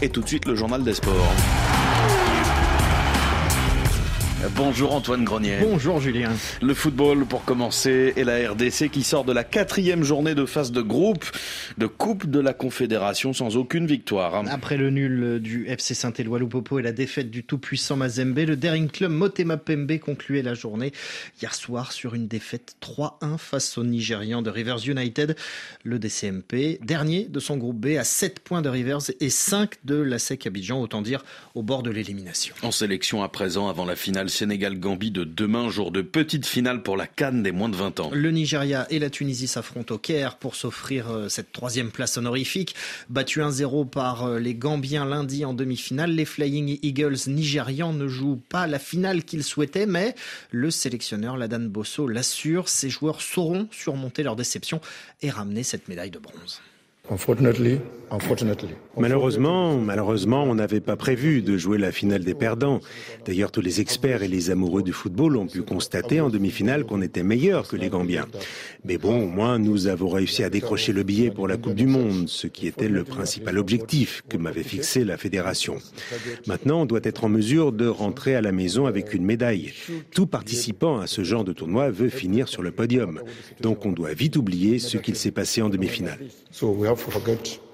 Et tout de suite le journal des sports. Bonjour Antoine Grenier. Bonjour Julien. Le football pour commencer et la RDC qui sort de la quatrième journée de phase de groupe de Coupe de la Confédération sans aucune victoire. Après le nul du FC Saint-Éloi Loupopo et la défaite du tout-puissant Mazembe, le Daring Club Motema Pembe concluait la journée hier soir sur une défaite 3-1 face aux Nigérians de Rivers United. Le DCMP, dernier de son groupe B à 7 points de Rivers et 5 de la SEC Abidjan, autant dire au bord de l'élimination. En sélection à présent avant la finale Sénégal-Gambie de demain, jour de petite finale pour la Cannes des moins de 20 ans. Le Nigeria et la Tunisie s'affrontent au Caire pour s'offrir euh, cette troisième place honorifique. Battu 1-0 par euh, les Gambiens lundi en demi-finale, les Flying Eagles nigérians ne jouent pas la finale qu'ils souhaitaient, mais le sélectionneur Ladan Bosso l'assure, ces joueurs sauront surmonter leur déception et ramener cette médaille de bronze. Malheureusement, malheureusement, on n'avait pas prévu de jouer la finale des perdants. D'ailleurs, tous les experts et les amoureux du football ont pu constater en demi-finale qu'on était meilleur que les Gambiens. Mais bon, au moins, nous avons réussi à décrocher le billet pour la Coupe du Monde, ce qui était le principal objectif que m'avait fixé la fédération. Maintenant, on doit être en mesure de rentrer à la maison avec une médaille. Tout participant à ce genre de tournoi veut finir sur le podium. Donc, on doit vite oublier ce qu'il s'est passé en demi-finale. for good.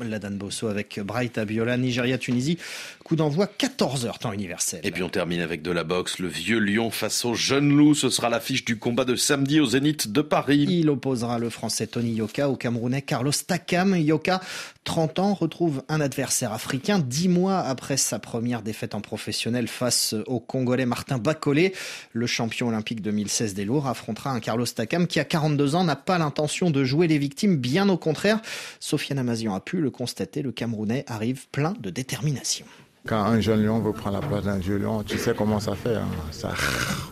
Ladan Bosso avec Bright Abiola, Nigeria-Tunisie. Coup d'envoi 14h temps universel. Et puis on termine avec de la boxe. Le vieux lion face au jeune loup. Ce sera l'affiche du combat de samedi au Zénith de Paris. Il opposera le français Tony Yoka au Camerounais Carlos Takam. Yoka, 30 ans, retrouve un adversaire africain dix mois après sa première défaite en professionnel face au Congolais Martin Bacolé. Le champion olympique 2016 des lourds affrontera un Carlos Takam qui, à 42 ans, n'a pas l'intention de jouer les victimes. Bien au contraire, Sofiane Amazian a pu le constater. Le Camerounais arrive plein de détermination. Quand un jeune lion veut prendre la place d'un vieux lion, tu sais comment ça fait. Hein ça...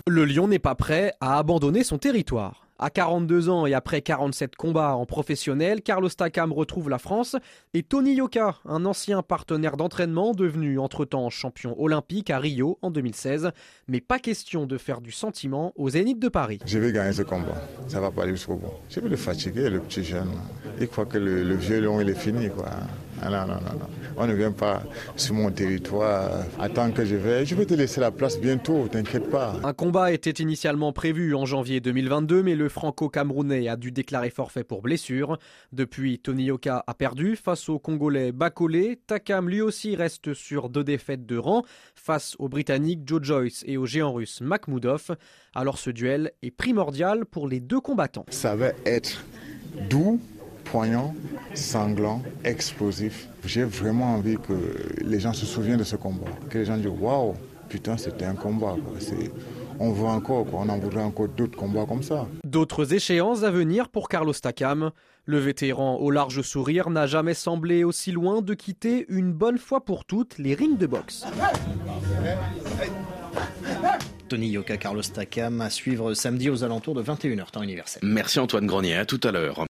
Le lion n'est pas prêt à abandonner son territoire. À 42 ans et après 47 combats en professionnel, Carlos Takam retrouve la France et Tony Yoka, un ancien partenaire d'entraînement devenu entre-temps champion olympique à Rio en 2016. Mais pas question de faire du sentiment au Zénith de Paris. Je vais gagner ce combat. Ça va pas aller jusqu'au bout. Je vais le fatiguer, le petit jeune. Il croit que le, le vieux lion, il est fini. Quoi. Ah non, non, non, non. On ne vient pas sur mon territoire. Attends que je vais. Je vais te laisser la place bientôt, t'inquiète pas. Un combat était initialement prévu en janvier 2022, mais le franco-camerounais a dû déclarer forfait pour blessure. Depuis, Tony Yoka a perdu face au Congolais Bakolé. Takam lui aussi reste sur deux défaites de rang face aux Britanniques Joe Joyce et au géant russe Makhmoudov. Alors ce duel est primordial pour les deux combattants. Ça va être doux poignant, sanglant, explosif. J'ai vraiment envie que les gens se souviennent de ce combat. Que les gens disent waouh, putain, c'était un combat. On veut encore, quoi. on en voudrait encore d'autres combats comme ça. D'autres échéances à venir pour Carlos Takam. Le vétéran au large sourire n'a jamais semblé aussi loin de quitter une bonne fois pour toutes les rings de boxe. Tony Yoka, Carlos Takam à suivre samedi aux alentours de 21h temps universel. Merci Antoine Grenier, à tout à l'heure.